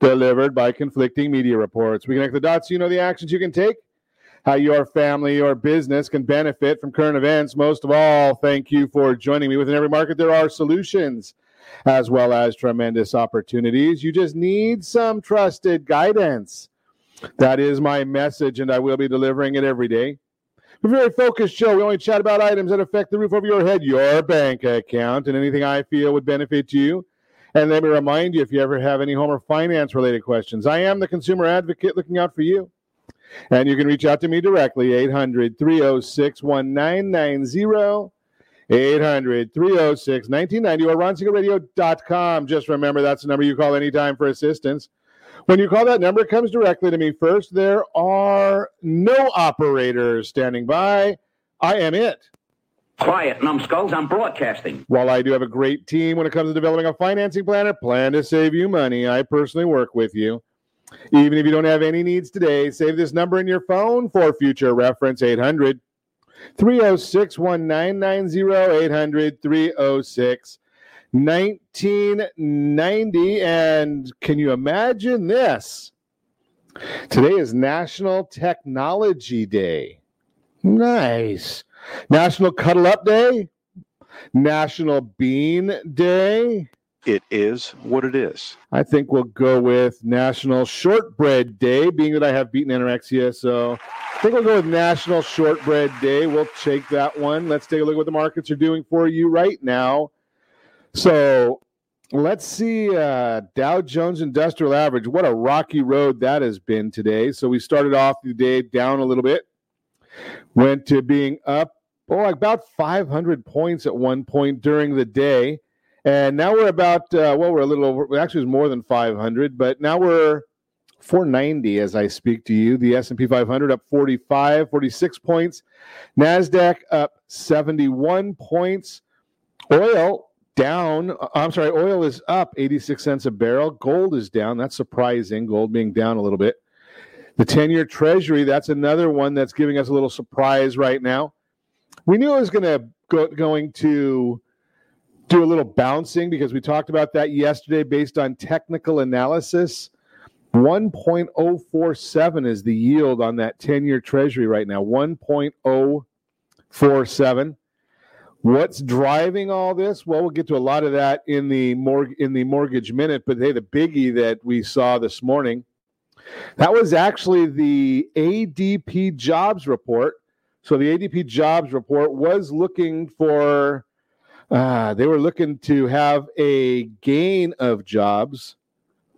delivered by conflicting media reports. We connect the dots so you know the actions you can take, how your family or business can benefit from current events. Most of all, thank you for joining me. Within every market, there are solutions as well as tremendous opportunities. You just need some trusted guidance. That is my message, and I will be delivering it every day. A very focused show. We only chat about items that affect the roof over your head, your bank account, and anything I feel would benefit you. And let me remind you if you ever have any home or finance related questions, I am the consumer advocate looking out for you. And you can reach out to me directly, 800 306 1990. 800 306 1990 or ronsiegelradio.com. Just remember that's the number you call anytime for assistance. When you call that number, it comes directly to me first. There are no operators standing by. I am it. Quiet, numbskulls. I'm broadcasting. While I do have a great team when it comes to developing a financing plan, plan to save you money, I personally work with you. Even if you don't have any needs today, save this number in your phone for future reference 800 306 1990 800 306 1990. And can you imagine this? Today is National Technology Day. Nice. National Cuddle Up Day. National Bean Day. It is what it is. I think we'll go with National Shortbread Day, being that I have beaten anorexia. So I think we'll go with National Shortbread Day. We'll take that one. Let's take a look at what the markets are doing for you right now. So let's see uh, Dow Jones Industrial Average. What a rocky road that has been today. So we started off the day down a little bit, went to being up, oh, about 500 points at one point during the day. And now we're about, uh, well, we're a little over, actually, it was more than 500, but now we're 490 as I speak to you. The S&P 500 up 45, 46 points. NASDAQ up 71 points. Oil down. Uh, I'm sorry, oil is up 86 cents a barrel. Gold is down. That's surprising. Gold being down a little bit. The 10 year treasury, that's another one that's giving us a little surprise right now. We knew it was going to go, going to do a little bouncing because we talked about that yesterday based on technical analysis. 1.047 is the yield on that 10 year treasury right now. 1.047. What's driving all this? Well, we'll get to a lot of that in the morg- in the mortgage minute, but hey, the biggie that we saw this morning, that was actually the ADP jobs report. So the ADP jobs report was looking for uh, they were looking to have a gain of jobs,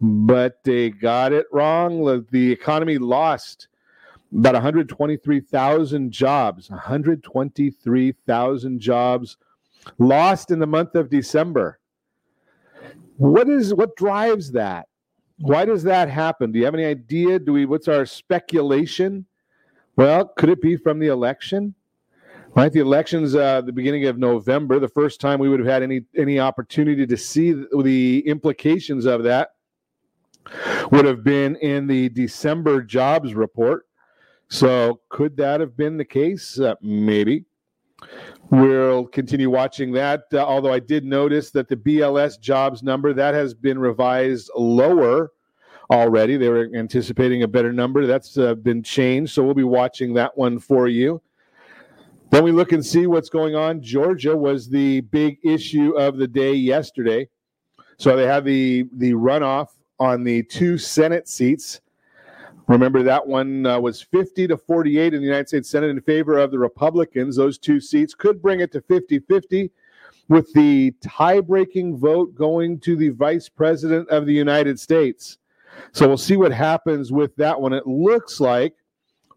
but they got it wrong. The economy lost about 123,000 jobs. 123,000 jobs lost in the month of December. What is what drives that? Why does that happen? Do you have any idea? Do we what's our speculation? Well, could it be from the election? Right, the elections, uh, the beginning of November, the first time we would have had any any opportunity to see the implications of that would have been in the December jobs report. So, could that have been the case? Uh, maybe. We'll continue watching that. Uh, although I did notice that the BLS jobs number that has been revised lower already. They were anticipating a better number. That's uh, been changed. So we'll be watching that one for you. Then we look and see what's going on. Georgia was the big issue of the day yesterday. So they have the the runoff on the two Senate seats. Remember that one uh, was 50 to 48 in the United States Senate in favor of the Republicans. Those two seats could bring it to 50 50 with the tie breaking vote going to the vice president of the United States. So we'll see what happens with that one. It looks like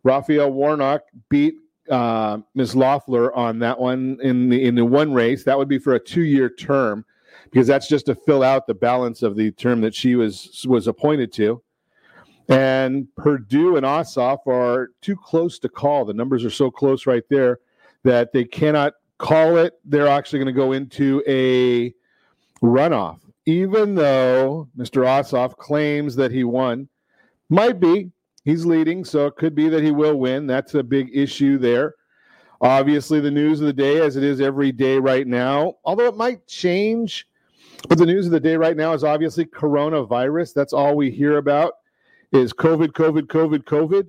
Raphael Warnock beat uh, Ms. Loeffler on that one in the in the one race. That would be for a two year term. because that's just to fill out the balance of the term that she was was appointed to. And Perdue and Ossoff are too close to call. The numbers are so close right there that they cannot call it. They're actually going to go into a runoff, even though Mr. Ossoff claims that he won. Might be. He's leading, so it could be that he will win. That's a big issue there. Obviously, the news of the day, as it is every day right now, although it might change, but the news of the day right now is obviously coronavirus. That's all we hear about is COVID, COVID, COVID, COVID.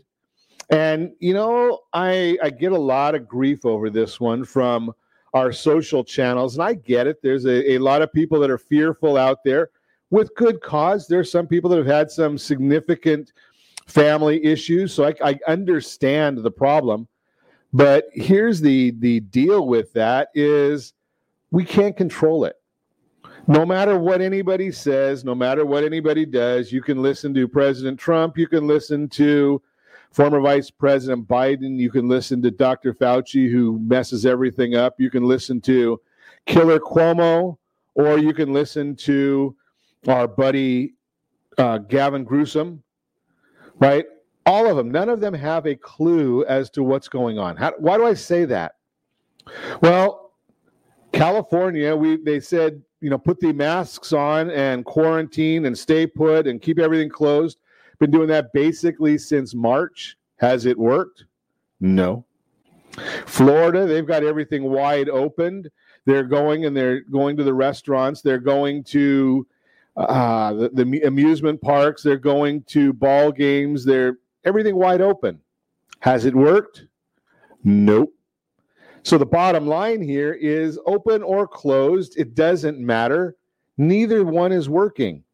And you know, I I get a lot of grief over this one from our social channels, and I get it. There's a, a lot of people that are fearful out there with good cause. There's some people that have had some significant family issues, so I, I understand the problem. But here's the the deal with that is we can't control it no matter what anybody says, no matter what anybody does, you can listen to President Trump, you can listen to former Vice President Biden, you can listen to Dr. Fauci, who messes everything up, you can listen to Killer Cuomo, or you can listen to our buddy uh, Gavin Newsom, right? All of them, none of them have a clue as to what's going on. How, why do I say that? Well, California, we they said you know, put the masks on and quarantine and stay put and keep everything closed. Been doing that basically since March. Has it worked? No. Florida, they've got everything wide open. They're going and they're going to the restaurants. They're going to uh, the, the amusement parks. They're going to ball games. They're everything wide open. Has it worked? Nope. So the bottom line here is open or closed, it doesn't matter. Neither one is working.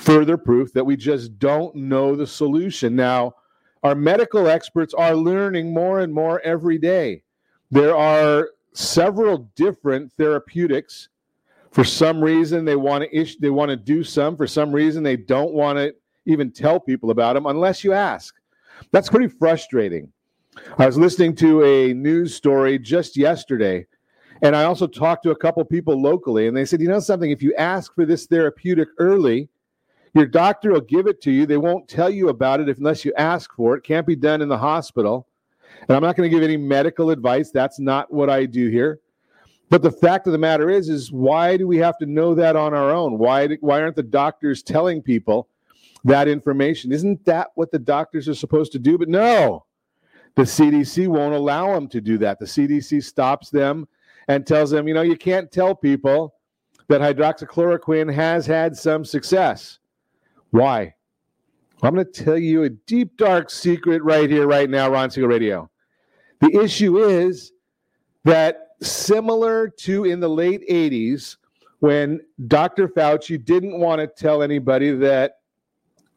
Further proof that we just don't know the solution. Now, our medical experts are learning more and more every day. There are several different therapeutics. For some reason, they want to issue, they want to do some. For some reason, they don't want to even tell people about them unless you ask. That's pretty frustrating. I was listening to a news story just yesterday, and I also talked to a couple people locally, and they said, you know something, if you ask for this therapeutic early, your doctor will give it to you. They won't tell you about it unless you ask for it. Can't be done in the hospital. And I'm not going to give any medical advice. That's not what I do here. But the fact of the matter is, is why do we have to know that on our own? Why, why aren't the doctors telling people that information? Isn't that what the doctors are supposed to do? But no, the CDC won't allow them to do that. The CDC stops them and tells them, you know, you can't tell people that hydroxychloroquine has had some success. Why? I'm going to tell you a deep, dark secret right here, right now, Ron Siegel Radio. The issue is that similar to in the late 80s, when Dr. Fauci didn't want to tell anybody that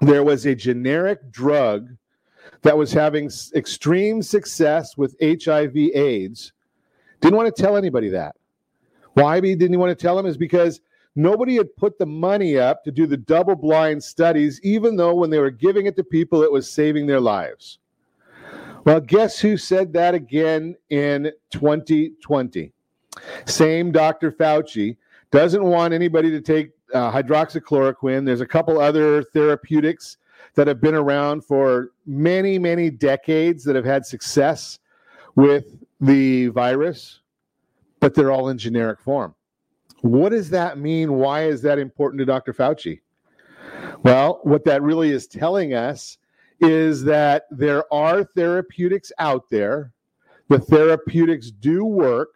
there was a generic drug that was having extreme success with HIV AIDS didn't want to tell anybody that. Why didn't he want to tell them? Is because nobody had put the money up to do the double blind studies, even though when they were giving it to people, it was saving their lives. Well, guess who said that again in 2020? Same Dr. Fauci doesn't want anybody to take uh, hydroxychloroquine. There's a couple other therapeutics that have been around for many, many decades that have had success with the virus, but they're all in generic form. What does that mean? Why is that important to Dr. Fauci? Well, what that really is telling us is that there are therapeutics out there. The therapeutics do work.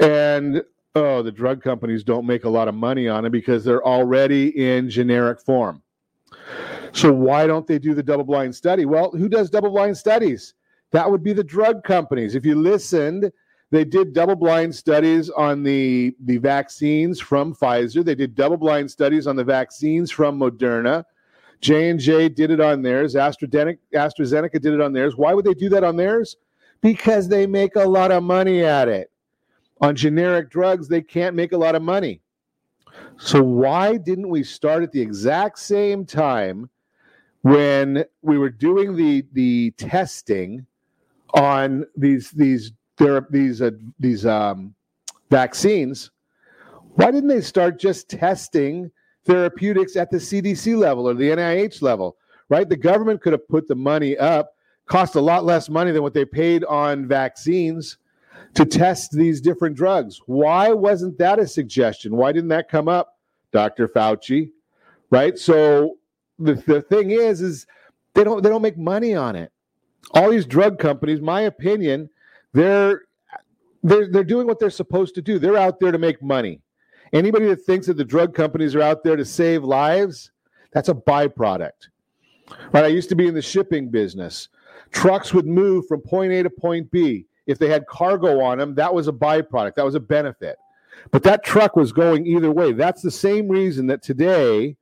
And oh, the drug companies don't make a lot of money on it because they're already in generic form. So why don't they do the double blind study? Well, who does double blind studies? That would be the drug companies. If you listened, they did double blind studies on the, the vaccines from Pfizer. They did double blind studies on the vaccines from Moderna. J&J did it on theirs. AstraZeneca, AstraZeneca did it on theirs. Why would they do that on theirs? Because they make a lot of money at it. On generic drugs, they can't make a lot of money. So why didn't we start at the exact same time when we were doing the the testing on these these there these uh, these um, vaccines, Why didn't they start just testing therapeutics at the CDC level or the NIH level? Right? The government could have put the money up, cost a lot less money than what they paid on vaccines to test these different drugs. Why wasn't that a suggestion? Why didn't that come up, Dr. Fauci? Right? So the, the thing is, is they don't they don't make money on it. All these drug companies, my opinion, they're they're they're doing what they're supposed to do. They're out there to make money. Anybody that thinks that the drug companies are out there to save lives, that's a byproduct. Right? I used to be in the shipping business. Trucks would move from point A to point B. If they had cargo on them, that was a byproduct. That was a benefit. But that truck was going either way. That's the same reason that today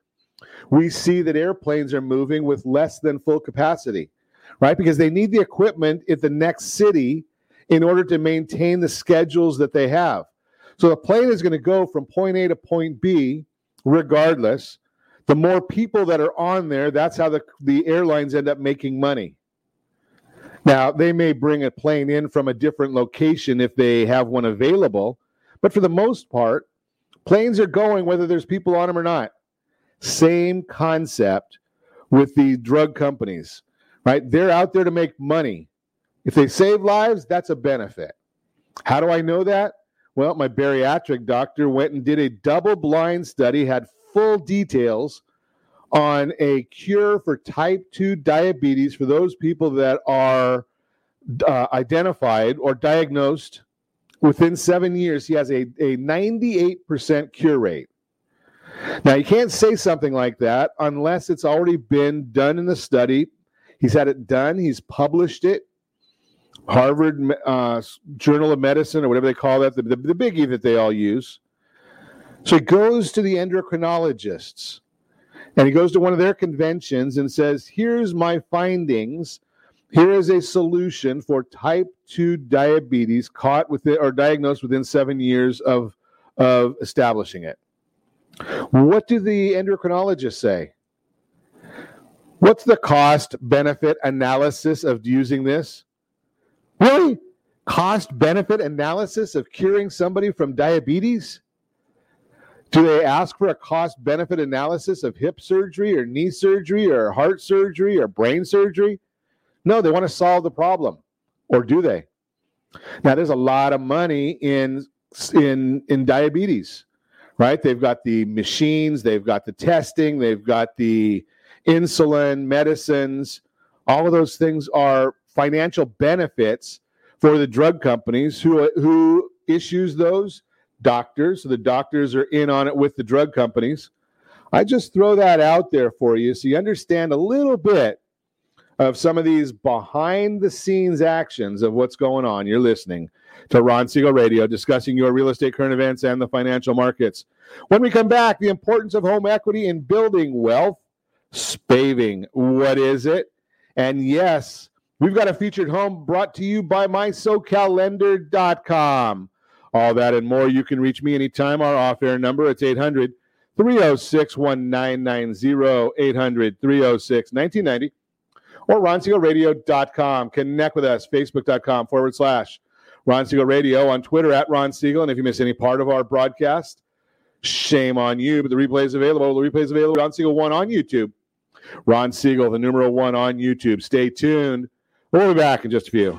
we see that airplanes are moving with less than full capacity, right? Because they need the equipment at the next city in order to maintain the schedules that they have. So the plane is going to go from point A to point B regardless. The more people that are on there, that's how the, the airlines end up making money. Now, they may bring a plane in from a different location if they have one available, but for the most part, planes are going whether there's people on them or not. Same concept with the drug companies, right? They're out there to make money. If they save lives, that's a benefit. How do I know that? Well, my bariatric doctor went and did a double blind study, had full details on a cure for type 2 diabetes for those people that are uh, identified or diagnosed within seven years. He has a, a 98% cure rate. Now, you can't say something like that unless it's already been done in the study. He's had it done, he's published it. Harvard uh, Journal of Medicine, or whatever they call that, the, the, the biggie that they all use. So he goes to the endocrinologists and he goes to one of their conventions and says, Here's my findings. Here is a solution for type 2 diabetes caught within or diagnosed within seven years of, of establishing it. What do the endocrinologists say? What's the cost benefit analysis of using this? Really? Cost benefit analysis of curing somebody from diabetes? Do they ask for a cost benefit analysis of hip surgery or knee surgery or heart surgery or brain surgery? No, they want to solve the problem. Or do they? Now there's a lot of money in in in diabetes right? They've got the machines, they've got the testing, they've got the insulin, medicines. All of those things are financial benefits for the drug companies who who issues those doctors. So the doctors are in on it with the drug companies. I just throw that out there for you so you understand a little bit of some of these behind the scenes actions of what's going on. You're listening to Ron Siegel Radio, discussing your real estate current events and the financial markets. When we come back, the importance of home equity in building wealth. Spaving, what is it? And yes, we've got a featured home brought to you by mysocallender.com. All that and more, you can reach me anytime. Our off air number, it's 800 306 1990, 800 306 1990, or ronsiegelradio.com. Connect with us, facebook.com forward slash Ron Siegel Radio on Twitter at Ron Siegel. And if you miss any part of our broadcast, shame on you. But the replay is available. The replay is available. Ron Siegel 1 on YouTube. Ron Siegel, the numeral one on YouTube. Stay tuned. We'll be back in just a few.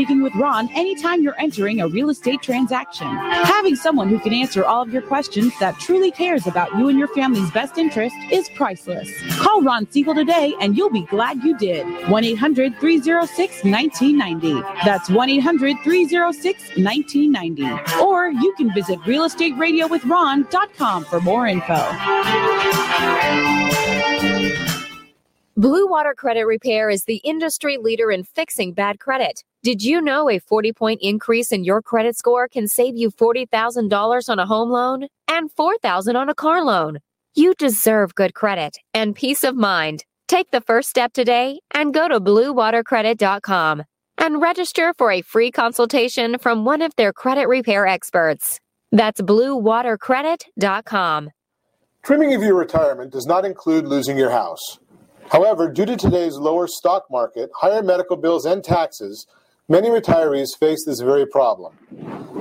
speaking with Ron anytime you're entering a real estate transaction. Having someone who can answer all of your questions that truly cares about you and your family's best interest is priceless. Call Ron Siegel today and you'll be glad you did. 1 800 306 1990. That's 1 800 306 1990. Or you can visit realestateradio.com for more info. Blue Water Credit Repair is the industry leader in fixing bad credit. Did you know a 40 point increase in your credit score can save you $40,000 on a home loan and $4,000 on a car loan? You deserve good credit and peace of mind. Take the first step today and go to bluewatercredit.com and register for a free consultation from one of their credit repair experts. That's bluewatercredit.com. Trimming of your retirement does not include losing your house. However, due to today's lower stock market, higher medical bills, and taxes, many retirees face this very problem.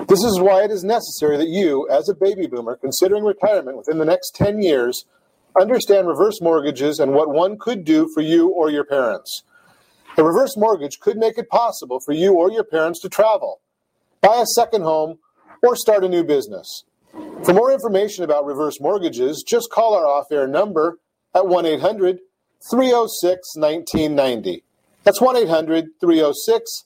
This is why it is necessary that you, as a baby boomer considering retirement within the next 10 years, understand reverse mortgages and what one could do for you or your parents. A reverse mortgage could make it possible for you or your parents to travel, buy a second home, or start a new business. For more information about reverse mortgages, just call our off air number at 1 800 306 1990. That's 1 800 306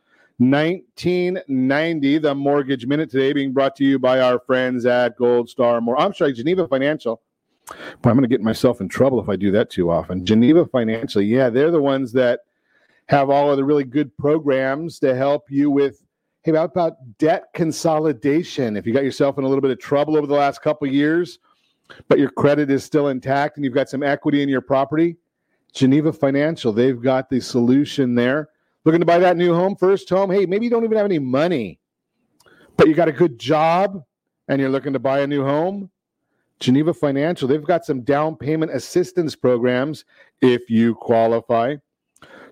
1990. The Mortgage Minute today being brought to you by our friends at Gold Star More. I'm sorry, Geneva Financial. Boy, I'm going to get myself in trouble if I do that too often. Geneva Financial, yeah, they're the ones that have all of the really good programs to help you with hey about, about debt consolidation. If you got yourself in a little bit of trouble over the last couple years, but your credit is still intact and you've got some equity in your property, Geneva Financial, they've got the solution there. Looking to buy that new home, first home. Hey, maybe you don't even have any money, but you got a good job and you're looking to buy a new home. Geneva Financial, they've got some down payment assistance programs if you qualify.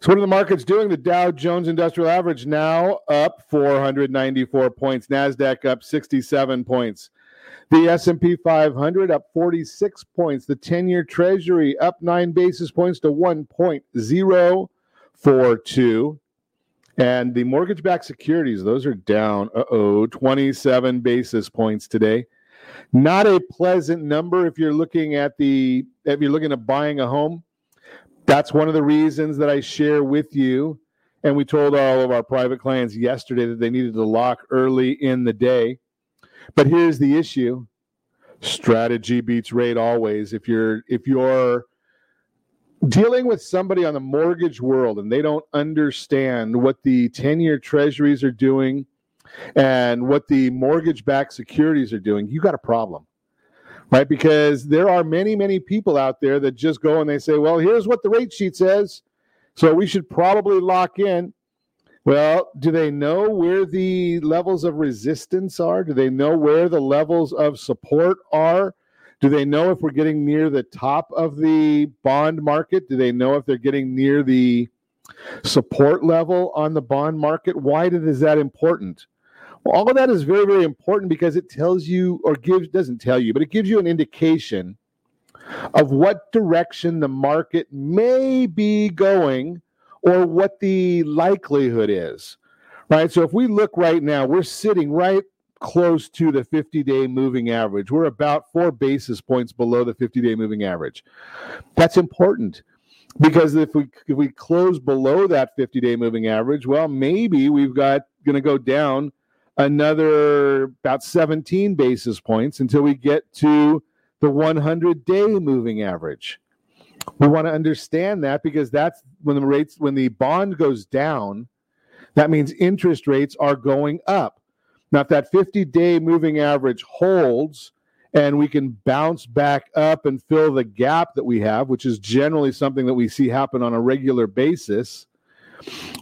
So, what are the markets doing? The Dow Jones Industrial Average now up 494 points, Nasdaq up 67 points. The S&P 500 up 46 points. The 10-year Treasury up 9 basis points to 1.042. And the mortgage backed securities, those are down, uh oh, 27 basis points today. Not a pleasant number if you're looking at the, if you're looking at buying a home. That's one of the reasons that I share with you. And we told all of our private clients yesterday that they needed to lock early in the day. But here's the issue strategy beats rate always. If you're, if you're, dealing with somebody on the mortgage world and they don't understand what the 10 year treasuries are doing and what the mortgage backed securities are doing, you got a problem. Right? Because there are many, many people out there that just go and they say, well, here's what the rate sheet says. So we should probably lock in. Well, do they know where the levels of resistance are? Do they know where the levels of support are? Do they know if we're getting near the top of the bond market? Do they know if they're getting near the support level on the bond market? Why is that important? Well, all of that is very, very important because it tells you, or gives, doesn't tell you, but it gives you an indication of what direction the market may be going or what the likelihood is. Right? So if we look right now, we're sitting right close to the 50 day moving average. We're about four basis points below the 50 day moving average. That's important because if we if we close below that 50 day moving average, well, maybe we've got going to go down another about 17 basis points until we get to the 100 day moving average. We want to understand that because that's when the rates when the bond goes down, that means interest rates are going up. Now, if that 50 day moving average holds and we can bounce back up and fill the gap that we have, which is generally something that we see happen on a regular basis,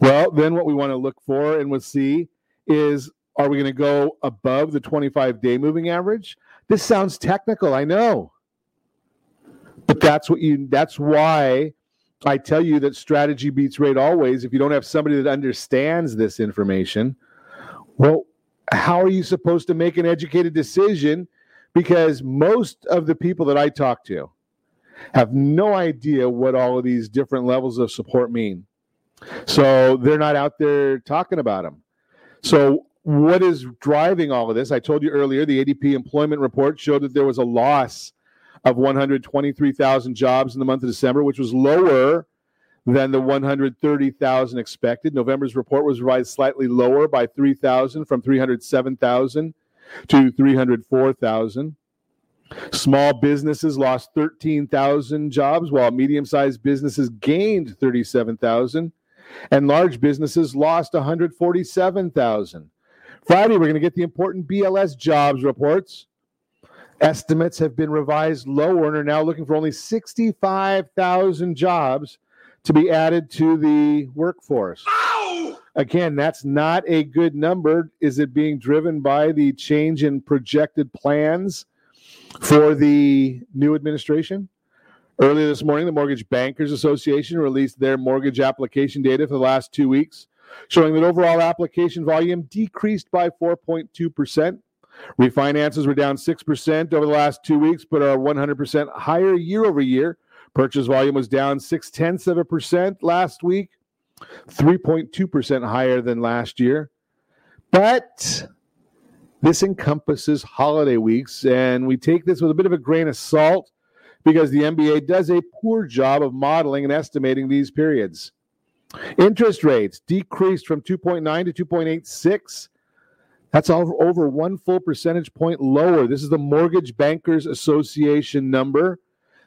well, then what we want to look for and we'll see is are we going to go above the 25 day moving average? This sounds technical, I know. But that's what you that's why I tell you that strategy beats rate always. If you don't have somebody that understands this information, well, how are you supposed to make an educated decision? Because most of the people that I talk to have no idea what all of these different levels of support mean. So they're not out there talking about them. So, what is driving all of this? I told you earlier the ADP employment report showed that there was a loss of 123,000 jobs in the month of December, which was lower than the 130,000 expected. November's report was revised slightly lower by 3,000 from 307,000 to 304,000. Small businesses lost 13,000 jobs, while medium sized businesses gained 37,000, and large businesses lost 147,000. Friday, we're going to get the important BLS jobs reports. Estimates have been revised lower and are now looking for only 65,000 jobs to be added to the workforce. Ow! Again, that's not a good number. Is it being driven by the change in projected plans for the new administration? Earlier this morning, the Mortgage Bankers Association released their mortgage application data for the last two weeks, showing that overall application volume decreased by 4.2%. Refinances were down 6% over the last two weeks, but are 100% higher year over year. Purchase volume was down six tenths of a percent last week, 3.2% higher than last year. But this encompasses holiday weeks, and we take this with a bit of a grain of salt because the MBA does a poor job of modeling and estimating these periods. Interest rates decreased from 2.9 to 2.86 that's over one full percentage point lower. This is the Mortgage Bankers Association number.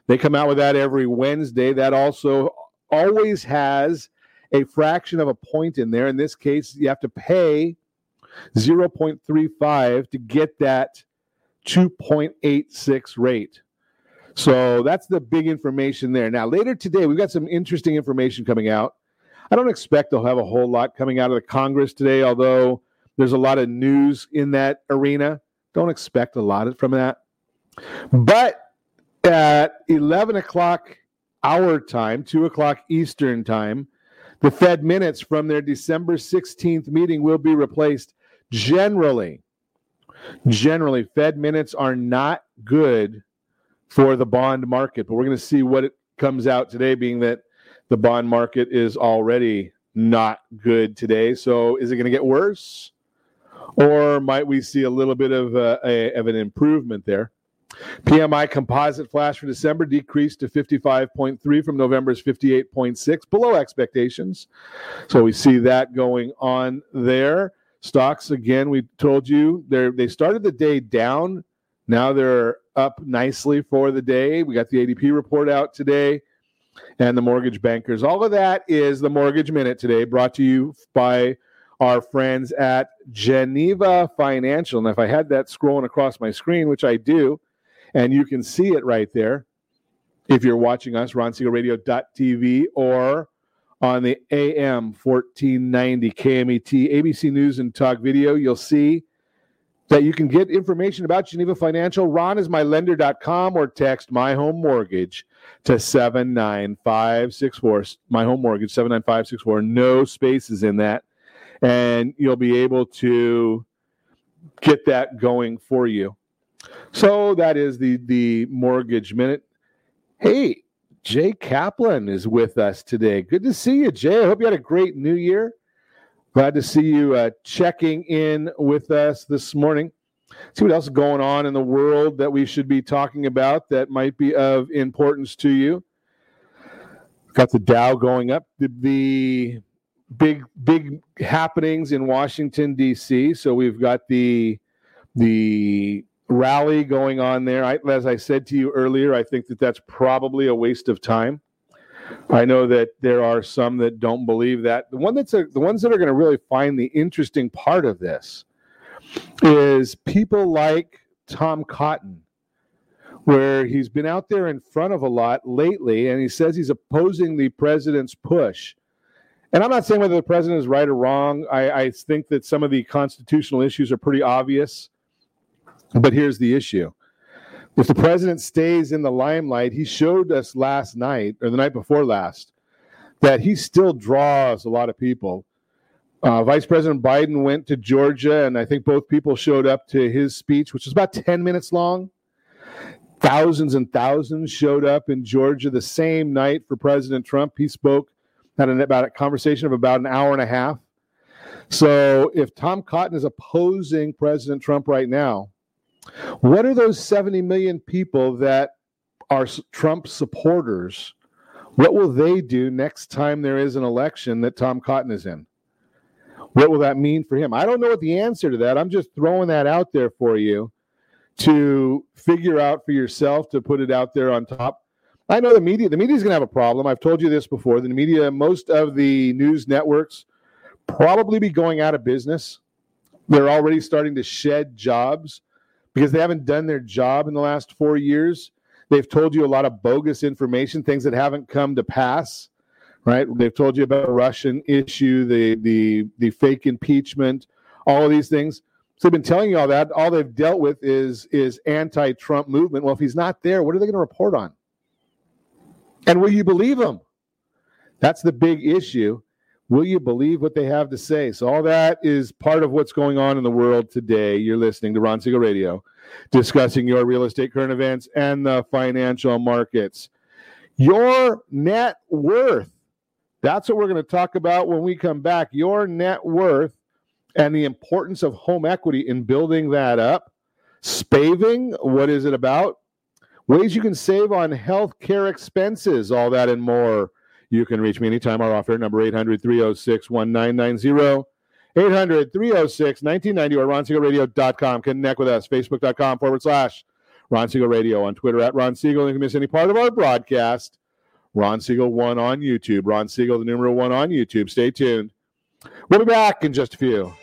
They come out with that every Wednesday. That also always has a fraction of a point in there. In this case, you have to pay 0.35 to get that 2.86 rate. So that's the big information there. Now, later today, we've got some interesting information coming out. I don't expect they'll have a whole lot coming out of the Congress today, although there's a lot of news in that arena. Don't expect a lot from that. But at 11 o'clock our time, 2 o'clock Eastern time, the Fed minutes from their December 16th meeting will be replaced. Generally, generally, Fed minutes are not good for the bond market, but we're going to see what it comes out today, being that the bond market is already not good today. So, is it going to get worse? or might we see a little bit of, a, of an improvement there? PMI composite flash for December decreased to 55.3 from November's 58.6, below expectations. So we see that going on there. Stocks, again, we told you they they started the day down. Now they're up nicely for the day. We got the ADP report out today and the mortgage bankers. All of that is the Mortgage Minute today, brought to you by our friends at Geneva Financial. And if I had that scrolling across my screen, which I do, and you can see it right there, if you're watching us, ronsiegelradio.tv or on the AM 1490 KMET ABC News and Talk video, you'll see that you can get information about Geneva Financial. Ron is mylender.com or text my home mortgage to 79564. My home mortgage, 79564. No spaces in that and you'll be able to get that going for you. So that is the the mortgage minute. Hey, Jay Kaplan is with us today. Good to see you, Jay. I hope you had a great new year. Glad to see you uh, checking in with us this morning. See what else is going on in the world that we should be talking about that might be of importance to you. Got the Dow going up. The, the big big happenings in Washington D.C. So we've got the the rally going on there. I, as I said to you earlier, I think that that's probably a waste of time. I know that there are some that don't believe that. The one that's a, the ones that are going to really find the interesting part of this is people like Tom Cotton, where he's been out there in front of a lot lately, and he says he's opposing the president's push. And I'm not saying whether the president is right or wrong. I, I think that some of the constitutional issues are pretty obvious. But here's the issue if the president stays in the limelight, he showed us last night or the night before last that he still draws a lot of people. Uh, Vice President Biden went to Georgia, and I think both people showed up to his speech, which was about 10 minutes long. Thousands and thousands showed up in Georgia the same night for President Trump. He spoke had an, about a conversation of about an hour and a half. So if Tom Cotton is opposing President Trump right now, what are those 70 million people that are Trump supporters? What will they do next time there is an election that Tom Cotton is in? What will that mean for him? I don't know what the answer to that. I'm just throwing that out there for you to figure out for yourself to put it out there on top. I know the media, the media is going to have a problem. I've told you this before. The media, most of the news networks probably be going out of business. They're already starting to shed jobs because they haven't done their job in the last four years. They've told you a lot of bogus information, things that haven't come to pass. Right? They've told you about the Russian issue, the the the fake impeachment, all of these things. So they've been telling you all that. All they've dealt with is is anti-Trump movement. Well, if he's not there, what are they going to report on? And will you believe them? That's the big issue. Will you believe what they have to say? So, all that is part of what's going on in the world today. You're listening to Ron Siegel Radio, discussing your real estate current events and the financial markets. Your net worth. That's what we're going to talk about when we come back. Your net worth and the importance of home equity in building that up. Spaving, what is it about? Ways you can save on health care expenses, all that and more you can reach me anytime. Our offer number 800 306 1990. 800 306 1990 or ronsiegelradio.com. Connect with us. Facebook.com forward slash Ron Siegel Radio on Twitter at Ron Siegel. If you miss any part of our broadcast, Ron Siegel 1 on YouTube. Ron Siegel, the numeral 1 on YouTube. Stay tuned. We'll be back in just a few.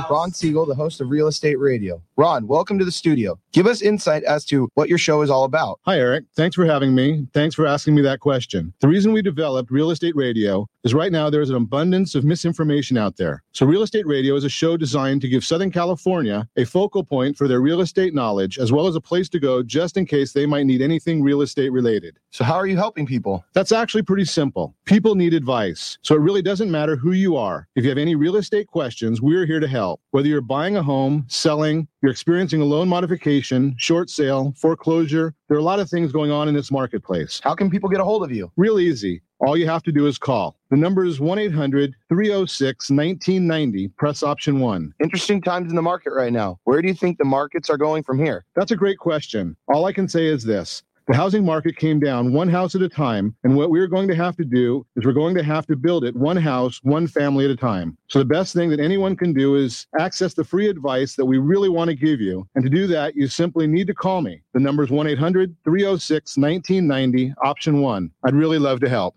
With Ron Siegel, the host of Real Estate Radio. Ron, welcome to the studio. Give us insight as to what your show is all about. Hi, Eric. Thanks for having me. Thanks for asking me that question. The reason we developed Real Estate Radio is right now there's an abundance of misinformation out there. So, Real Estate Radio is a show designed to give Southern California a focal point for their real estate knowledge, as well as a place to go just in case they might need anything real estate related. So, how are you helping people? That's actually pretty simple. People need advice. So, it really doesn't matter who you are. If you have any real estate questions, we're here to help. Whether you're buying a home, selling, you're experiencing a loan modification, short sale, foreclosure, there are a lot of things going on in this marketplace. How can people get a hold of you? Real easy. All you have to do is call. The number is 1 800 306 1990. Press option one. Interesting times in the market right now. Where do you think the markets are going from here? That's a great question. All I can say is this the housing market came down one house at a time. And what we're going to have to do is we're going to have to build it one house, one family at a time. So the best thing that anyone can do is access the free advice that we really want to give you. And to do that, you simply need to call me. The number is 1 800 306 1990, option one. I'd really love to help.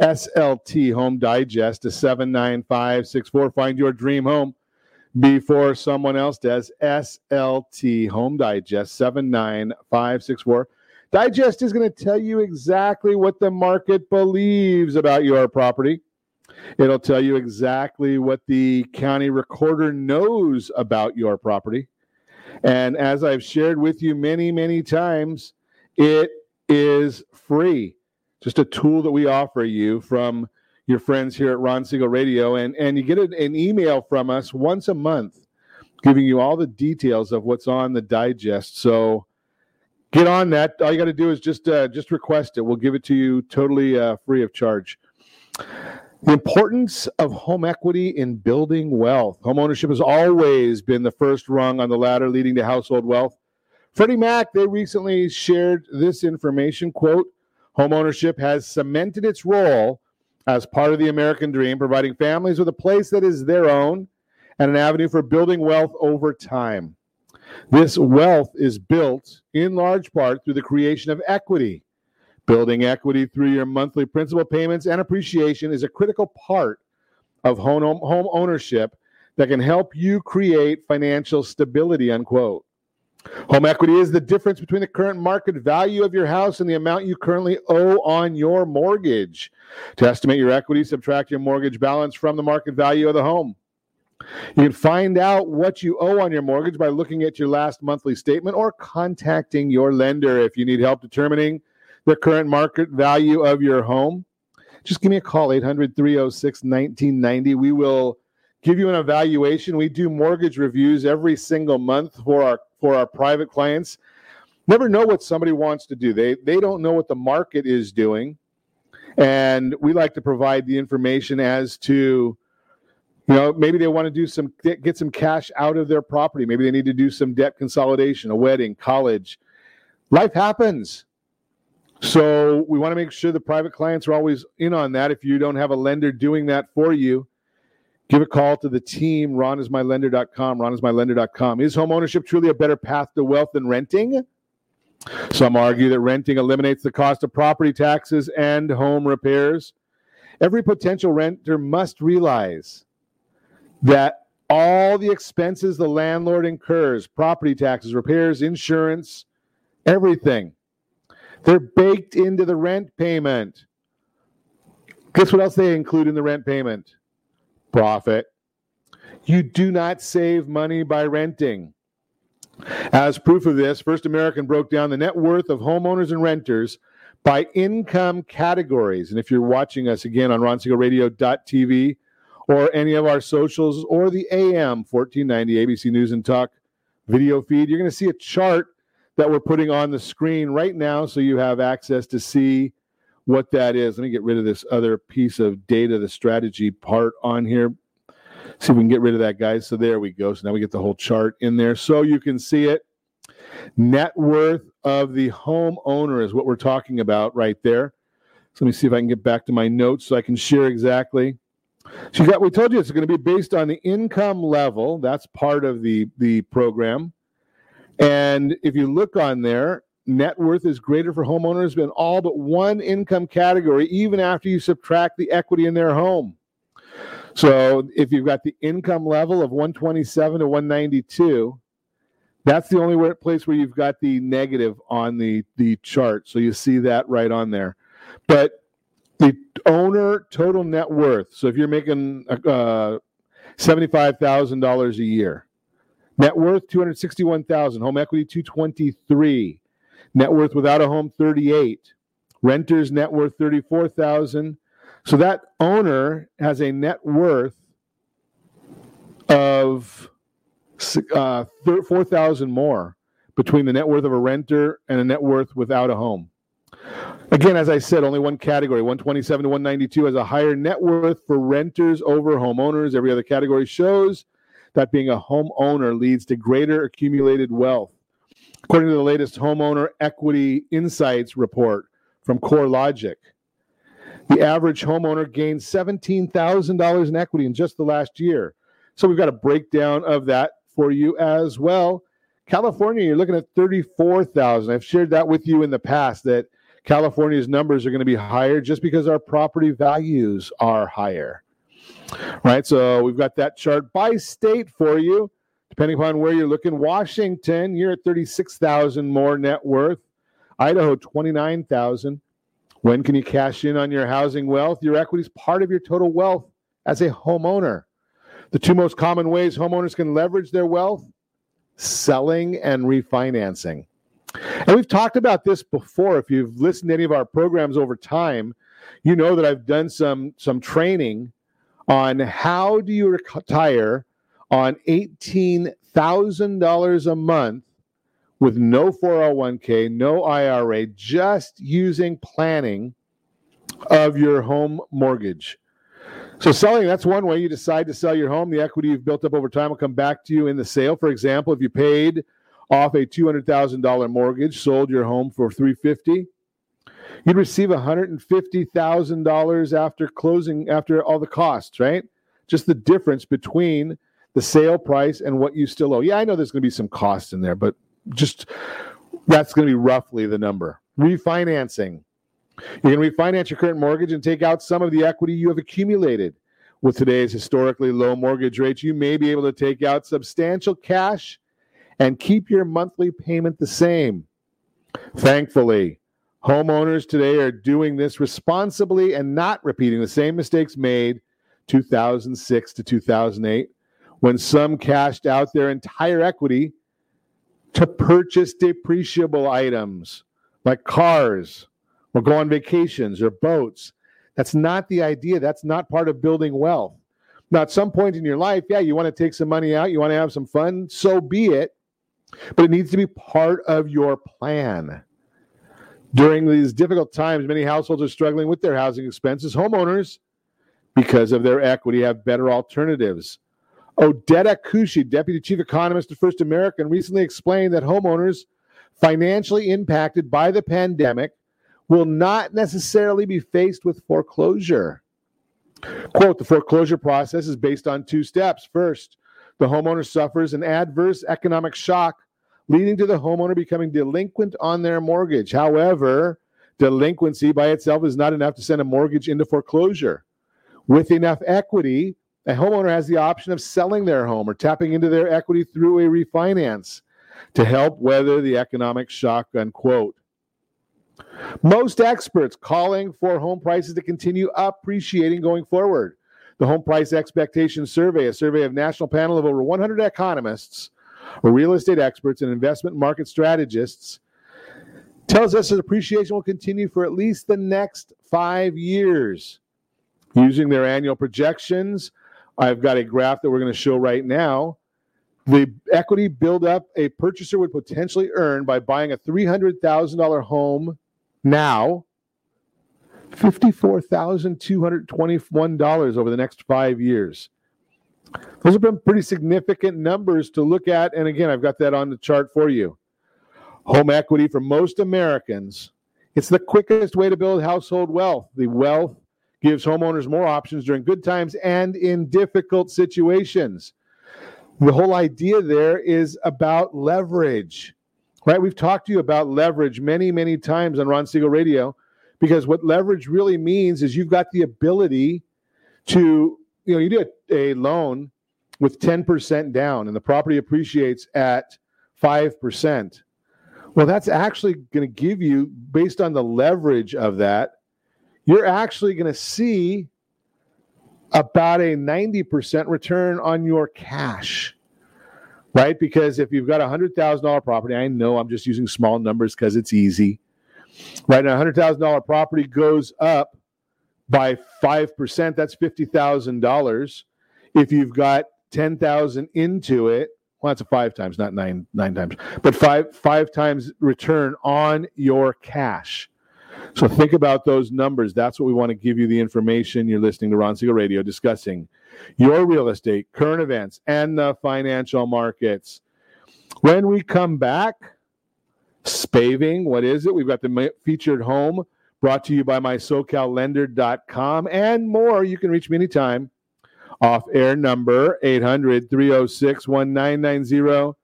SLT Home Digest to 79564. Find your dream home before someone else does. SLT Home Digest 79564. Digest is going to tell you exactly what the market believes about your property. It'll tell you exactly what the county recorder knows about your property. And as I've shared with you many, many times, it is free just a tool that we offer you from your friends here at Ron Siegel Radio. And, and you get an email from us once a month giving you all the details of what's on the digest. So get on that. All you got to do is just uh, just request it. We'll give it to you totally uh, free of charge. The importance of home equity in building wealth. Home ownership has always been the first rung on the ladder leading to household wealth. Freddie Mac, they recently shared this information quote, Homeownership has cemented its role as part of the American dream, providing families with a place that is their own and an avenue for building wealth over time. This wealth is built in large part through the creation of equity. Building equity through your monthly principal payments and appreciation is a critical part of home, ownership that can help you create financial stability, unquote. Home equity is the difference between the current market value of your house and the amount you currently owe on your mortgage. To estimate your equity, subtract your mortgage balance from the market value of the home. You can find out what you owe on your mortgage by looking at your last monthly statement or contacting your lender if you need help determining the current market value of your home. Just give me a call, 800 306 1990. We will give you an evaluation. We do mortgage reviews every single month for our for our private clients never know what somebody wants to do. They they don't know what the market is doing, and we like to provide the information as to, you know, maybe they want to do some get some cash out of their property. Maybe they need to do some debt consolidation, a wedding, college. Life happens. So we want to make sure the private clients are always in on that. If you don't have a lender doing that for you, Give a call to the team, ronismylender.com, ronismylender.com. Is home ownership truly a better path to wealth than renting? Some argue that renting eliminates the cost of property taxes and home repairs. Every potential renter must realize that all the expenses the landlord incurs property taxes, repairs, insurance, everything they're baked into the rent payment. Guess what else they include in the rent payment? Profit. You do not save money by renting. As proof of this, First American broke down the net worth of homeowners and renters by income categories. And if you're watching us again on ronsiegelradio.tv or any of our socials or the AM 1490 ABC News and Talk video feed, you're going to see a chart that we're putting on the screen right now so you have access to see what that is. Let me get rid of this other piece of data, the strategy part on here. See if we can get rid of that, guys. So there we go. So now we get the whole chart in there so you can see it. Net worth of the homeowner is what we're talking about right there. So let me see if I can get back to my notes so I can share exactly. So got we told you it's going to be based on the income level. That's part of the the program. And if you look on there, net worth is greater for homeowners than all but one income category, even after you subtract the equity in their home. So if you've got the income level of 127 to 192, that's the only place where you've got the negative on the the chart. So you see that right on there. But the owner total net worth. So if you're making uh, seventy-five thousand dollars a year, net worth two hundred sixty-one thousand, home equity two twenty-three, net worth without a home thirty-eight, renters net worth thirty-four thousand. So that owner has a net worth of uh, 4,000 more between the net worth of a renter and a net worth without a home. Again, as I said, only one category, 127 to 192, has a higher net worth for renters over homeowners. Every other category shows that being a homeowner leads to greater accumulated wealth. According to the latest Homeowner Equity Insights report from CoreLogic, the average homeowner gained $17,000 in equity in just the last year. So we've got a breakdown of that for you as well. California, you're looking at 34,000. I've shared that with you in the past that California's numbers are going to be higher just because our property values are higher. Right? So we've got that chart by state for you. Depending upon where you're looking, Washington, you're at 36,000 more net worth. Idaho, 29,000. When can you cash in on your housing wealth? Your equity is part of your total wealth as a homeowner. The two most common ways homeowners can leverage their wealth selling and refinancing. And we've talked about this before. If you've listened to any of our programs over time, you know that I've done some some training on how do you retire on $18,000 a month with no 401k, no IRA, just using planning of your home mortgage. So selling, that's one way you decide to sell your home. The equity you've built up over time will come back to you in the sale. For example, if you paid off a $200,000 mortgage, sold your home for 350, you'd receive $150,000 after closing after all the costs, right? Just the difference between the sale price and what you still owe. Yeah, I know there's going to be some costs in there, but just that's going to be roughly the number. Refinancing. You can refinance your current mortgage and take out some of the equity you have accumulated. With today's historically low mortgage rates, you may be able to take out substantial cash and keep your monthly payment the same. Thankfully, homeowners today are doing this responsibly and not repeating the same mistakes made 2006 to 2008 when some cashed out their entire equity to purchase depreciable items like cars, or go on vacations or boats. That's not the idea. That's not part of building wealth. Now, at some point in your life, yeah, you want to take some money out, you want to have some fun, so be it. But it needs to be part of your plan. During these difficult times, many households are struggling with their housing expenses. Homeowners, because of their equity, have better alternatives. Odetta Kushi, Deputy Chief Economist at First American, recently explained that homeowners financially impacted by the pandemic will not necessarily be faced with foreclosure. Quote The foreclosure process is based on two steps. First, the homeowner suffers an adverse economic shock, leading to the homeowner becoming delinquent on their mortgage. However, delinquency by itself is not enough to send a mortgage into foreclosure. With enough equity, a homeowner has the option of selling their home or tapping into their equity through a refinance to help weather the economic shock, unquote. Most experts calling for home prices to continue appreciating going forward. The Home Price Expectation Survey, a survey of national panel of over 100 economists, real estate experts, and investment market strategists, tells us that appreciation will continue for at least the next five years. Using their annual projections, I've got a graph that we're going to show right now. The equity buildup a purchaser would potentially earn by buying a $300,000 home now, $54,221 over the next five years. Those have been pretty significant numbers to look at. And again, I've got that on the chart for you. Home equity for most Americans, it's the quickest way to build household wealth. The wealth gives homeowners more options during good times and in difficult situations. The whole idea there is about leverage, right? We've talked to you about leverage many, many times on Ron Siegel Radio because what leverage really means is you've got the ability to, you know, you do a, a loan with 10% down and the property appreciates at 5%. Well, that's actually going to give you, based on the leverage of that, you're actually going to see about a 90% return on your cash, right? Because if you've got a $100,000 property, I know I'm just using small numbers because it's easy, right? Now, a $100,000 property goes up by 5%, that's $50,000. If you've got 10,000 into it, well, that's a five times, not nine nine times, but five five times return on your cash. So think about those numbers. That's what we want to give you the information. You're listening to Ron Siegel Radio discussing your real estate, current events, and the financial markets. When we come back, spaving, what is it? We've got the featured home brought to you by my SoCalLender.com and more. You can reach me anytime off air number 800 306 1990.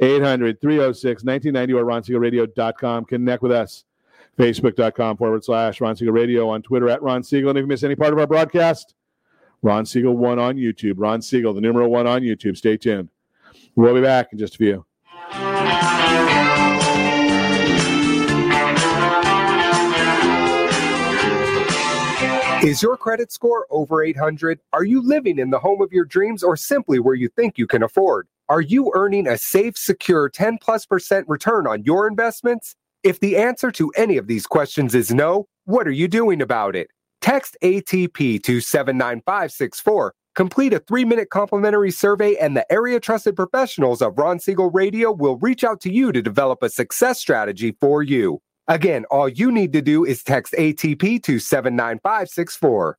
800 306 1990 or ronsiegelradio.com. Connect with us. Facebook.com forward slash Ron Siegel Radio on Twitter at Ron Siegel. And if you miss any part of our broadcast, Ron Siegel 1 on YouTube. Ron Siegel, the numeral 1 on YouTube. Stay tuned. We'll be back in just a few. Is your credit score over 800? Are you living in the home of your dreams or simply where you think you can afford? Are you earning a safe, secure 10 plus percent return on your investments? If the answer to any of these questions is no, what are you doing about it? Text ATP to 79564. Complete a three minute complimentary survey, and the area trusted professionals of Ron Siegel Radio will reach out to you to develop a success strategy for you. Again, all you need to do is text ATP to 79564.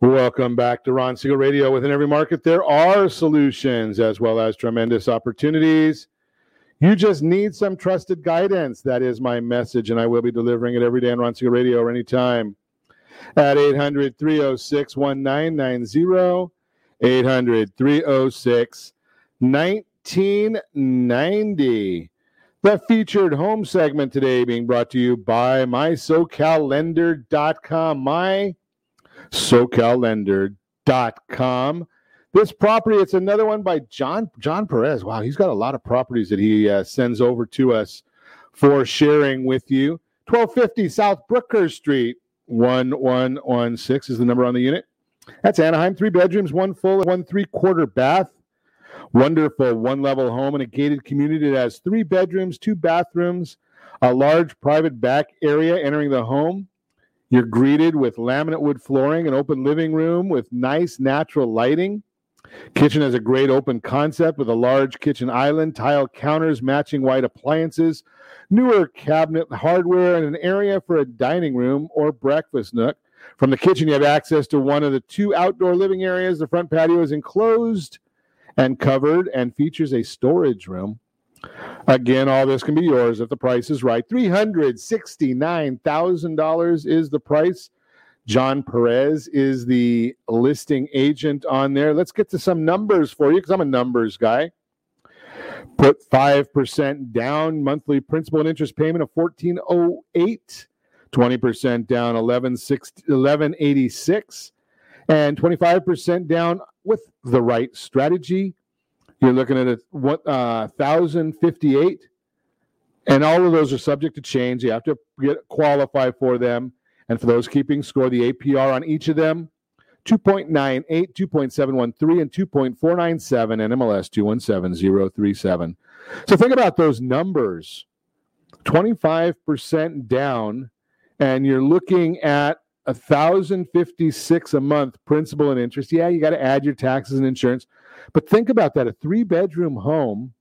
Welcome back to Ron Siegel Radio. Within every market, there are solutions as well as tremendous opportunities. You just need some trusted guidance. That is my message, and I will be delivering it every day on Ron Siegel Radio or anytime at 800 306 1990. 800 306 1990. The featured home segment today being brought to you by MySoCalLender.com. My SoCalLender.com. This property, it's another one by John John Perez. Wow, he's got a lot of properties that he uh, sends over to us for sharing with you. 1250 South Brookhurst Street, 1116 is the number on the unit. That's Anaheim, three bedrooms, one full, one three quarter bath. Wonderful one level home in a gated community that has three bedrooms, two bathrooms, a large private back area entering the home. You're greeted with laminate wood flooring, an open living room with nice natural lighting. Kitchen has a great open concept with a large kitchen island, tile counters, matching white appliances, newer cabinet hardware, and an area for a dining room or breakfast nook. From the kitchen, you have access to one of the two outdoor living areas. The front patio is enclosed and covered and features a storage room. Again, all this can be yours if the price is right. $369,000 is the price. John Perez is the listing agent on there. Let's get to some numbers for you because I'm a numbers guy. Put 5% down, monthly principal and interest payment of 1408, 20% down 1186, and 25% down with the right strategy you're looking at a what uh, thousand fifty eight, and all of those are subject to change. You have to get qualify for them, and for those keeping score, the APR on each of them. 2.98, 2.713, and 2.497, and MLS 217037. So think about those numbers 25% down, and you're looking at 1056 a month principal and interest. Yeah, you got to add your taxes and insurance, but think about that a three bedroom home,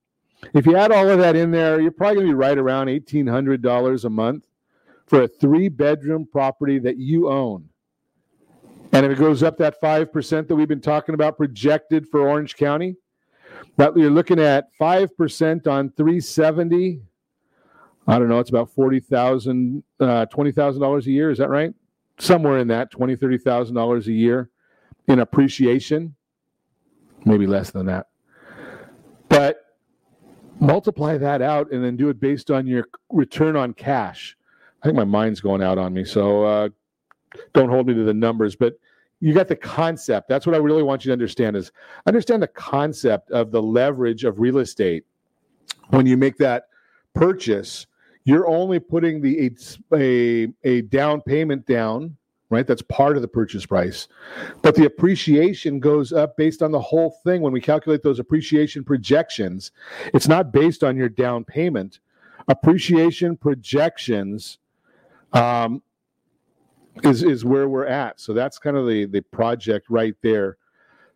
if you add all of that in there, you're probably going to be right around $1,800 a month for a three bedroom property that you own. And if it goes up that 5% that we've been talking about projected for Orange County, that you're looking at 5% on 370. I don't know, it's about 40,000, uh, $20,000 a year. Is that right? Somewhere in that, $20,000, $30,000 a year in appreciation maybe less than that. But multiply that out and then do it based on your return on cash. I think my mind's going out on me, so uh, don't hold me to the numbers, but you got the concept. That's what I really want you to understand is understand the concept of the leverage of real estate. When you make that purchase, you're only putting the a, a, a down payment down right? That's part of the purchase price. But the appreciation goes up based on the whole thing. When we calculate those appreciation projections, it's not based on your down payment. Appreciation projections um, is is where we're at. So that's kind of the the project right there.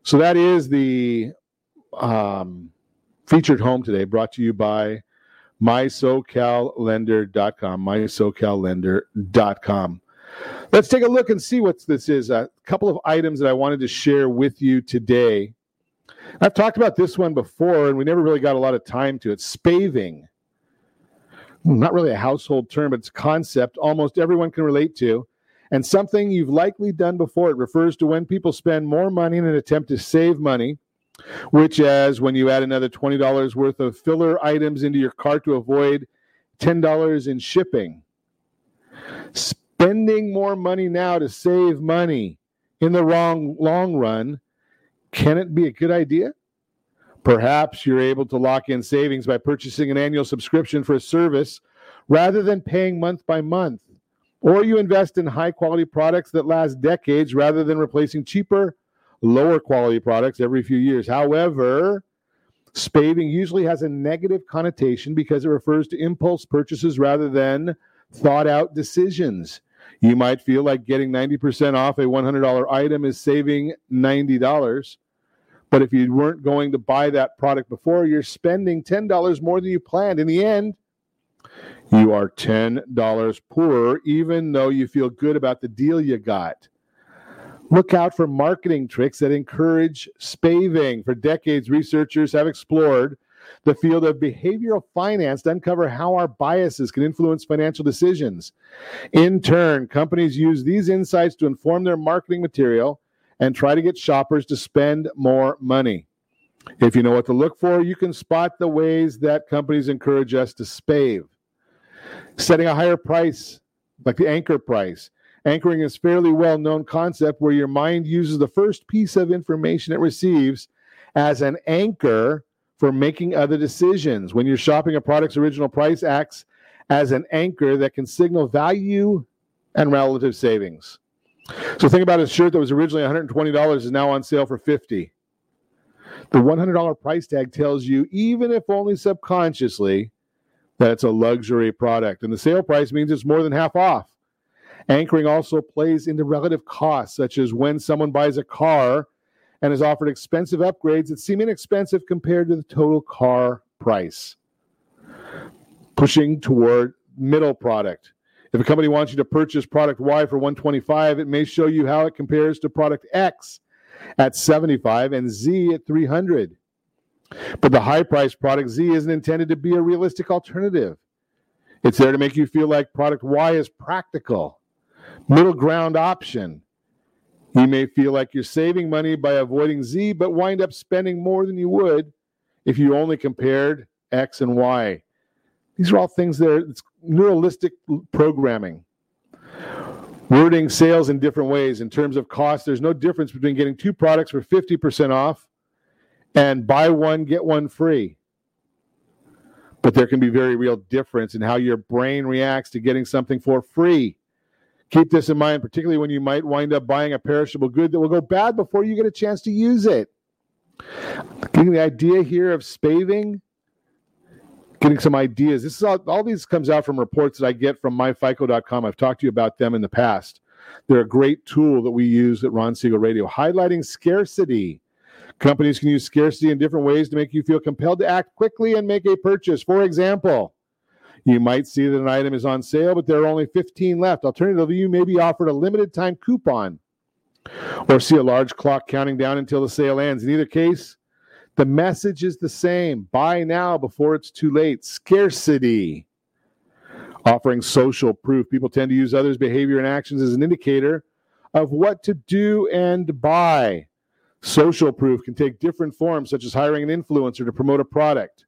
So that is the um, featured home today, brought to you by mysocallender.com. mysocallender.com. Let's take a look and see what this is. A couple of items that I wanted to share with you today. I've talked about this one before, and we never really got a lot of time to it. Spaving. Hmm, not really a household term, but it's a concept almost everyone can relate to, and something you've likely done before. It refers to when people spend more money in an attempt to save money, which, as when you add another $20 worth of filler items into your cart to avoid $10 in shipping spending more money now to save money in the wrong long run, can it be a good idea? Perhaps you're able to lock in savings by purchasing an annual subscription for a service rather than paying month by month. Or you invest in high quality products that last decades rather than replacing cheaper, lower quality products every few years. However, spaving usually has a negative connotation because it refers to impulse purchases rather than thought out decisions. You might feel like getting 90% off a $100 item is saving $90. But if you weren't going to buy that product before, you're spending $10 more than you planned. In the end, you are $10 poorer, even though you feel good about the deal you got. Look out for marketing tricks that encourage spaving. For decades, researchers have explored the field of behavioral finance to uncover how our biases can influence financial decisions. In turn, companies use these insights to inform their marketing material and try to get shoppers to spend more money. If you know what to look for, you can spot the ways that companies encourage us to spave. Setting a higher price, like the anchor price. Anchoring is fairly well known concept where your mind uses the first piece of information it receives as an anchor for making other decisions. When you're shopping a product's original price acts as an anchor that can signal value and relative savings. So think about a shirt that was originally $120 is now on sale for 50. The $100 price tag tells you even if only subconsciously that it's a luxury product and the sale price means it's more than half off. Anchoring also plays into relative costs such as when someone buys a car and is offered expensive upgrades that seem inexpensive compared to the total car price. Pushing toward middle product. If a company wants you to purchase product Y for 125, it may show you how it compares to product X at 75 and Z at 300. But the high priced product Z isn't intended to be a realistic alternative. It's there to make you feel like product Y is practical, middle ground option, you may feel like you're saving money by avoiding Z, but wind up spending more than you would if you only compared X and Y. These are all things that are it's neuralistic programming. Wording sales in different ways in terms of cost. There's no difference between getting two products for 50% off and buy one, get one free. But there can be very real difference in how your brain reacts to getting something for free. Keep this in mind, particularly when you might wind up buying a perishable good that will go bad before you get a chance to use it. Getting the idea here of spaving, getting some ideas. This is all, all these comes out from reports that I get from myfico.com. I've talked to you about them in the past. They're a great tool that we use at Ron Siegel Radio, highlighting scarcity. Companies can use scarcity in different ways to make you feel compelled to act quickly and make a purchase. For example, you might see that an item is on sale, but there are only 15 left. Alternatively, you may be offered a limited time coupon or see a large clock counting down until the sale ends. In either case, the message is the same buy now before it's too late. Scarcity. Offering social proof. People tend to use others' behavior and actions as an indicator of what to do and buy. Social proof can take different forms, such as hiring an influencer to promote a product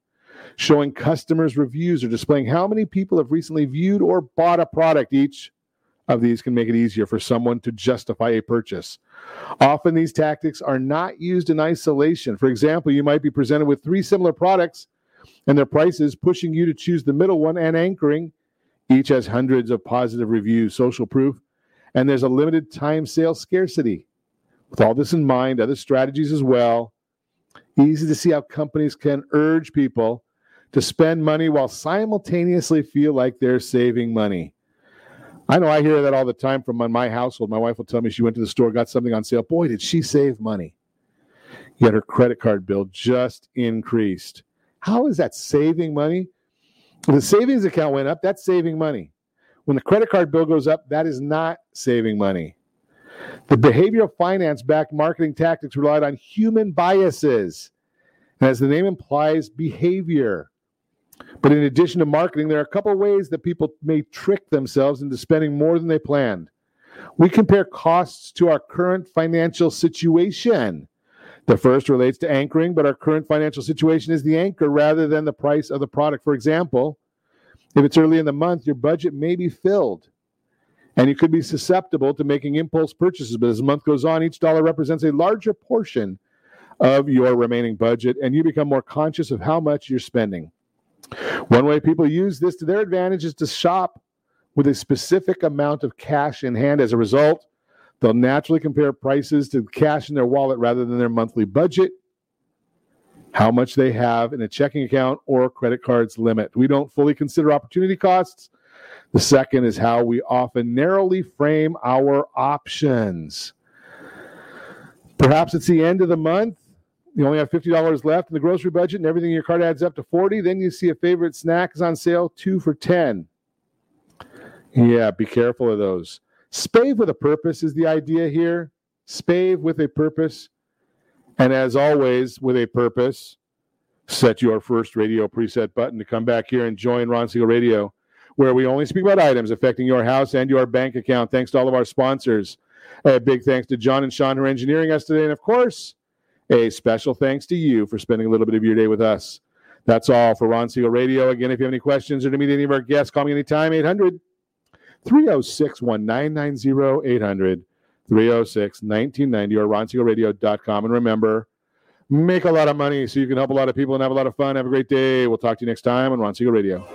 showing customers' reviews or displaying how many people have recently viewed or bought a product. Each of these can make it easier for someone to justify a purchase. Often, these tactics are not used in isolation. For example, you might be presented with three similar products and their prices, pushing you to choose the middle one and anchoring. Each has hundreds of positive reviews, social proof, and there's a limited time sale scarcity. With all this in mind, other strategies as well, easy to see how companies can urge people to spend money while simultaneously feel like they're saving money. I know I hear that all the time from my household. My wife will tell me she went to the store, got something on sale. Boy, did she save money. Yet her credit card bill just increased. How is that saving money? When the savings account went up, that's saving money. When the credit card bill goes up, that is not saving money. The behavioral finance backed marketing tactics relied on human biases. And as the name implies, behavior. But in addition to marketing, there are a couple ways that people may trick themselves into spending more than they planned. We compare costs to our current financial situation. The first relates to anchoring, but our current financial situation is the anchor rather than the price of the product. For example, if it's early in the month, your budget may be filled and you could be susceptible to making impulse purchases. But as the month goes on, each dollar represents a larger portion of your remaining budget, and you become more conscious of how much you're spending. One way people use this to their advantage is to shop with a specific amount of cash in hand. As a result, they'll naturally compare prices to cash in their wallet rather than their monthly budget, how much they have in a checking account or credit card's limit. We don't fully consider opportunity costs. The second is how we often narrowly frame our options. Perhaps it's the end of the month. You only have $50 left in the grocery budget and everything in your cart adds up to 40. Then you see a favorite snack is on sale, two for 10. Yeah, be careful of those. Spave with a purpose is the idea here. Spave with a purpose. And as always, with a purpose, set your first radio preset button to come back here and join Ron Siegel Radio, where we only speak about items affecting your house and your bank account. Thanks to all of our sponsors. A big thanks to John and Sean who are engineering us today. And of course, a special thanks to you for spending a little bit of your day with us. That's all for Ron Siegel Radio. Again, if you have any questions or to meet any of our guests, call me anytime, 800 306 1990 800 306 1990 or ronsiegelradio.com. And remember, make a lot of money so you can help a lot of people and have a lot of fun. Have a great day. We'll talk to you next time on Ron Siegel Radio.